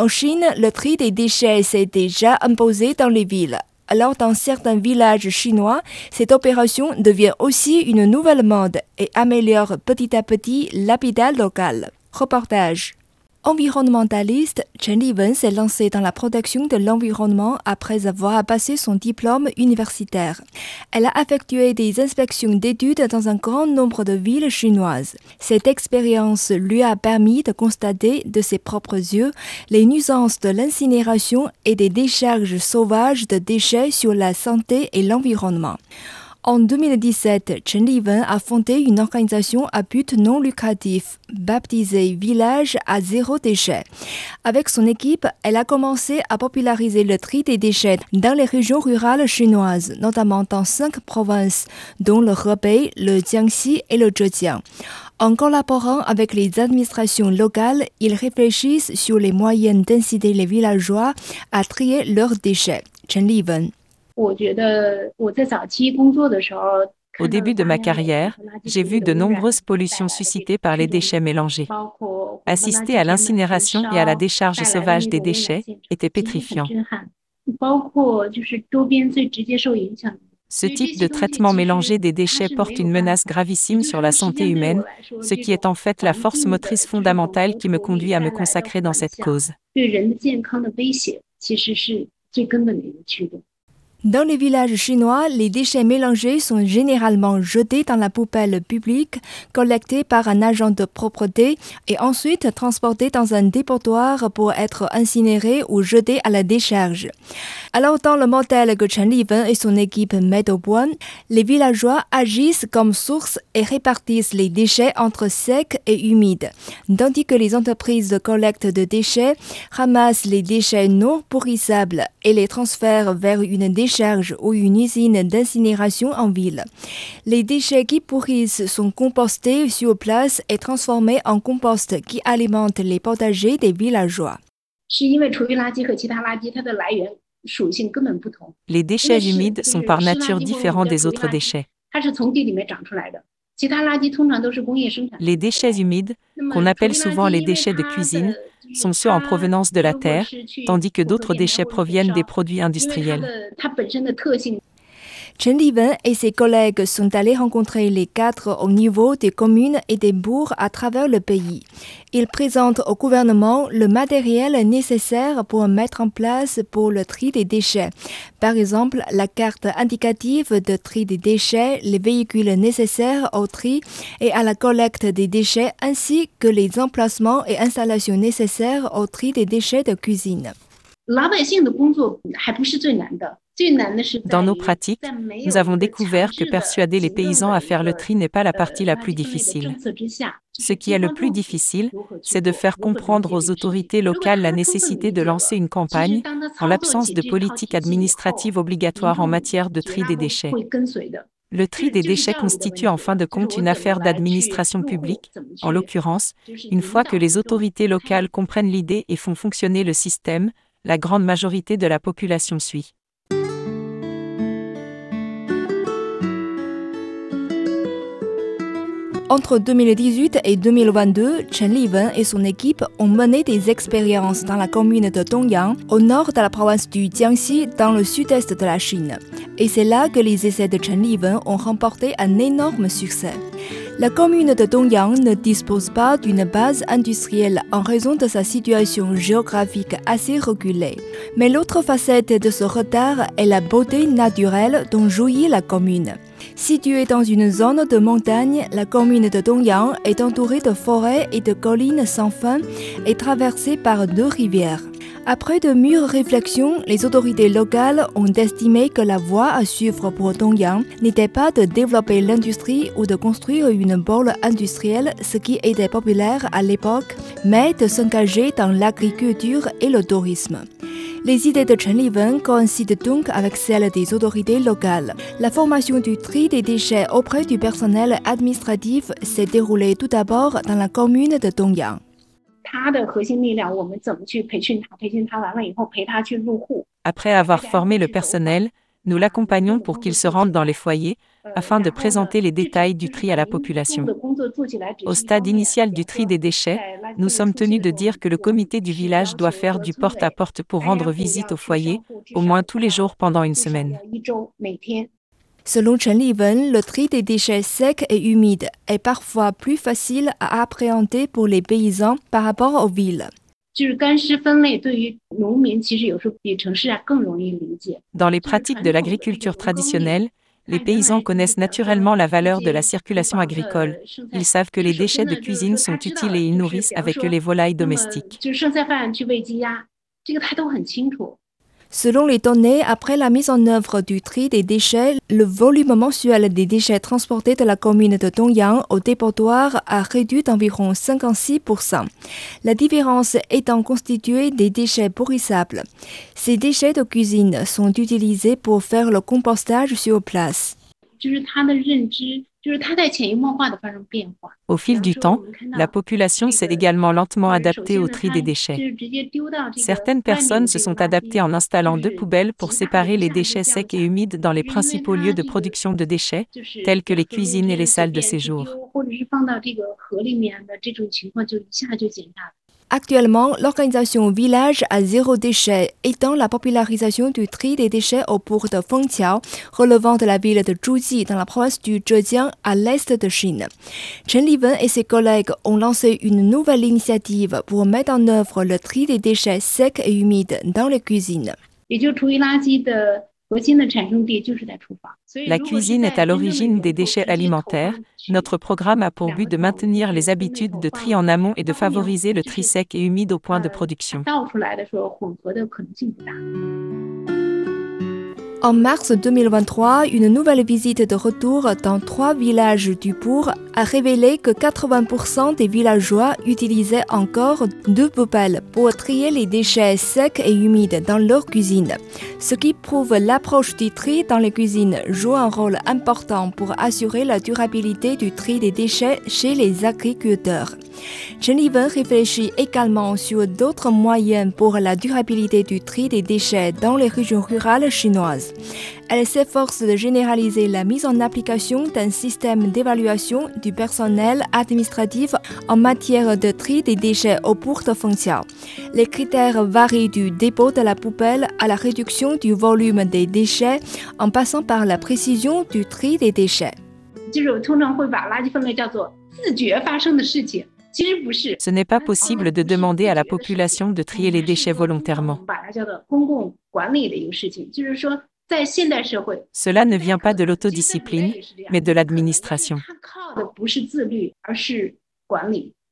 En Chine, le tri des déchets s'est déjà imposé dans les villes. Alors dans certains villages chinois, cette opération devient aussi une nouvelle mode et améliore petit à petit l'habitat local. Reportage. Environnementaliste, Chen Liwen s'est lancée dans la protection de l'environnement après avoir passé son diplôme universitaire. Elle a effectué des inspections d'études dans un grand nombre de villes chinoises. Cette expérience lui a permis de constater de ses propres yeux les nuisances de l'incinération et des décharges sauvages de déchets sur la santé et l'environnement. En 2017, Chen Liwen a fondé une organisation à but non lucratif, baptisée Village à zéro déchet. Avec son équipe, elle a commencé à populariser le tri des déchets dans les régions rurales chinoises, notamment dans cinq provinces, dont le Hebei, le Jiangxi et le Zhejiang. En collaborant avec les administrations locales, ils réfléchissent sur les moyens d'inciter les villageois à trier leurs déchets. Chen Liwen. Au début de ma carrière, j'ai vu de nombreuses pollutions suscitées par les déchets mélangés. Assister à l'incinération et à la décharge sauvage des déchets était pétrifiant. Ce type de traitement mélangé des déchets porte une menace gravissime sur la santé humaine, ce qui est en fait la force motrice fondamentale qui me conduit à me consacrer dans cette cause. Dans les villages chinois, les déchets mélangés sont généralement jetés dans la poubelle publique, collectés par un agent de propreté et ensuite transportés dans un dépotoir pour être incinérés ou jetés à la décharge. Alors, dans le modèle que Chen Liwen et son équipe mettent au les villageois agissent comme source et répartissent les déchets entre secs et humides, tandis que les entreprises de collecte de déchets ramassent les déchets non pourrissables et les transfèrent vers une décharge ou une usine d'incinération en ville. Les déchets qui pourrissent sont compostés sur place et transformés en compost qui alimente les potagers des villageois. Les déchets humides sont par nature différents des autres déchets. Les déchets humides, qu'on appelle souvent les déchets de cuisine, sont ceux en provenance de la terre, tandis que d'autres déchets proviennent des produits industriels. Chen Liwen et ses collègues sont allés rencontrer les cadres au niveau des communes et des bourgs à travers le pays. Ils présentent au gouvernement le matériel nécessaire pour mettre en place pour le tri des déchets. Par exemple, la carte indicative de tri des déchets, les véhicules nécessaires au tri et à la collecte des déchets ainsi que les emplacements et installations nécessaires au tri des déchets de cuisine. Dans nos pratiques, nous avons découvert que persuader les paysans à faire le tri n'est pas la partie la plus difficile. Ce qui est le plus difficile, c'est de faire comprendre aux autorités locales la nécessité de lancer une campagne en l'absence de politique administrative obligatoire en matière de tri des déchets. Le tri des déchets constitue en fin de compte une affaire d'administration publique. En l'occurrence, une fois que les autorités locales comprennent l'idée et font fonctionner le système, la grande majorité de la population suit. Entre 2018 et 2022, Chen Liwen et son équipe ont mené des expériences dans la commune de Dongyang, au nord de la province du Jiangxi, dans le sud-est de la Chine. Et c'est là que les essais de Chen Liwen ont remporté un énorme succès. La commune de Dongyang ne dispose pas d'une base industrielle en raison de sa situation géographique assez reculée. Mais l'autre facette de ce retard est la beauté naturelle dont jouit la commune. Située dans une zone de montagne, la commune de Dongyang est entourée de forêts et de collines sans fin et traversée par deux rivières. Après de mûres réflexions, les autorités locales ont estimé que la voie à suivre pour Dongyang n'était pas de développer l'industrie ou de construire une bolle industrielle, ce qui était populaire à l'époque, mais de s'engager dans l'agriculture et le tourisme. Les idées de Chen Liwen coïncident donc avec celles des autorités locales. La formation du tri des déchets auprès du personnel administratif s'est déroulée tout d'abord dans la commune de Dongyang. Après avoir formé le personnel, nous l'accompagnons pour qu'il se rende dans les foyers, afin de présenter les détails du tri à la population. Au stade initial du tri des déchets, nous sommes tenus de dire que le comité du village doit faire du porte-à-porte pour rendre visite au foyer, au moins tous les jours pendant une semaine. Selon Chen Liwen, le tri des déchets secs et humides est parfois plus facile à appréhender pour les paysans par rapport aux villes. Dans les pratiques de l'agriculture traditionnelle, les paysans connaissent naturellement la valeur de la circulation agricole. Ils savent que les déchets de cuisine sont utiles et ils nourrissent avec eux les volailles domestiques. Selon les données, après la mise en œuvre du tri des déchets, le volume mensuel des déchets transportés de la commune de Dongyang au dépotoir a réduit d'environ 56%. La différence étant constituée des déchets pourrissables. Ces déchets de cuisine sont utilisés pour faire le compostage sur place. Au fil du temps, la population s'est également lentement adaptée au tri des déchets. Certaines personnes se sont adaptées en installant deux poubelles pour séparer les déchets secs et humides dans les principaux lieux de production de déchets, tels que les cuisines et les salles de séjour. Actuellement, l'organisation Village à zéro déchet étend la popularisation du tri des déchets au port de Fengqiao, relevant de la ville de Zhuji dans la province du Zhejiang à l'est de Chine. Chen Liwen et ses collègues ont lancé une nouvelle initiative pour mettre en œuvre le tri des déchets secs et humides dans les cuisines. La cuisine est à l'origine des déchets alimentaires. Notre programme a pour but de maintenir les habitudes de tri en amont et de favoriser le tri sec et humide au point de production. En mars 2023, une nouvelle visite de retour dans trois villages du Pour a révélé que 80% des villageois utilisaient encore deux poubelles pour trier les déchets secs et humides dans leur cuisine, ce qui prouve l'approche du tri dans les cuisines joue un rôle important pour assurer la durabilité du tri des déchets chez les agriculteurs. Chen Liwen réfléchit également sur d'autres moyens pour la durabilité du tri des déchets dans les régions rurales chinoises. Elle s'efforce de généraliser la mise en application d'un système d'évaluation du personnel administratif en matière de tri des déchets au porte-fonction. Les critères varient du dépôt de la poubelle à la réduction du volume des déchets en passant par la précision du tri des déchets. Ce n'est pas possible de demander à la population de trier les déchets volontairement. Cela ne vient pas de l'autodiscipline, mais de l'administration.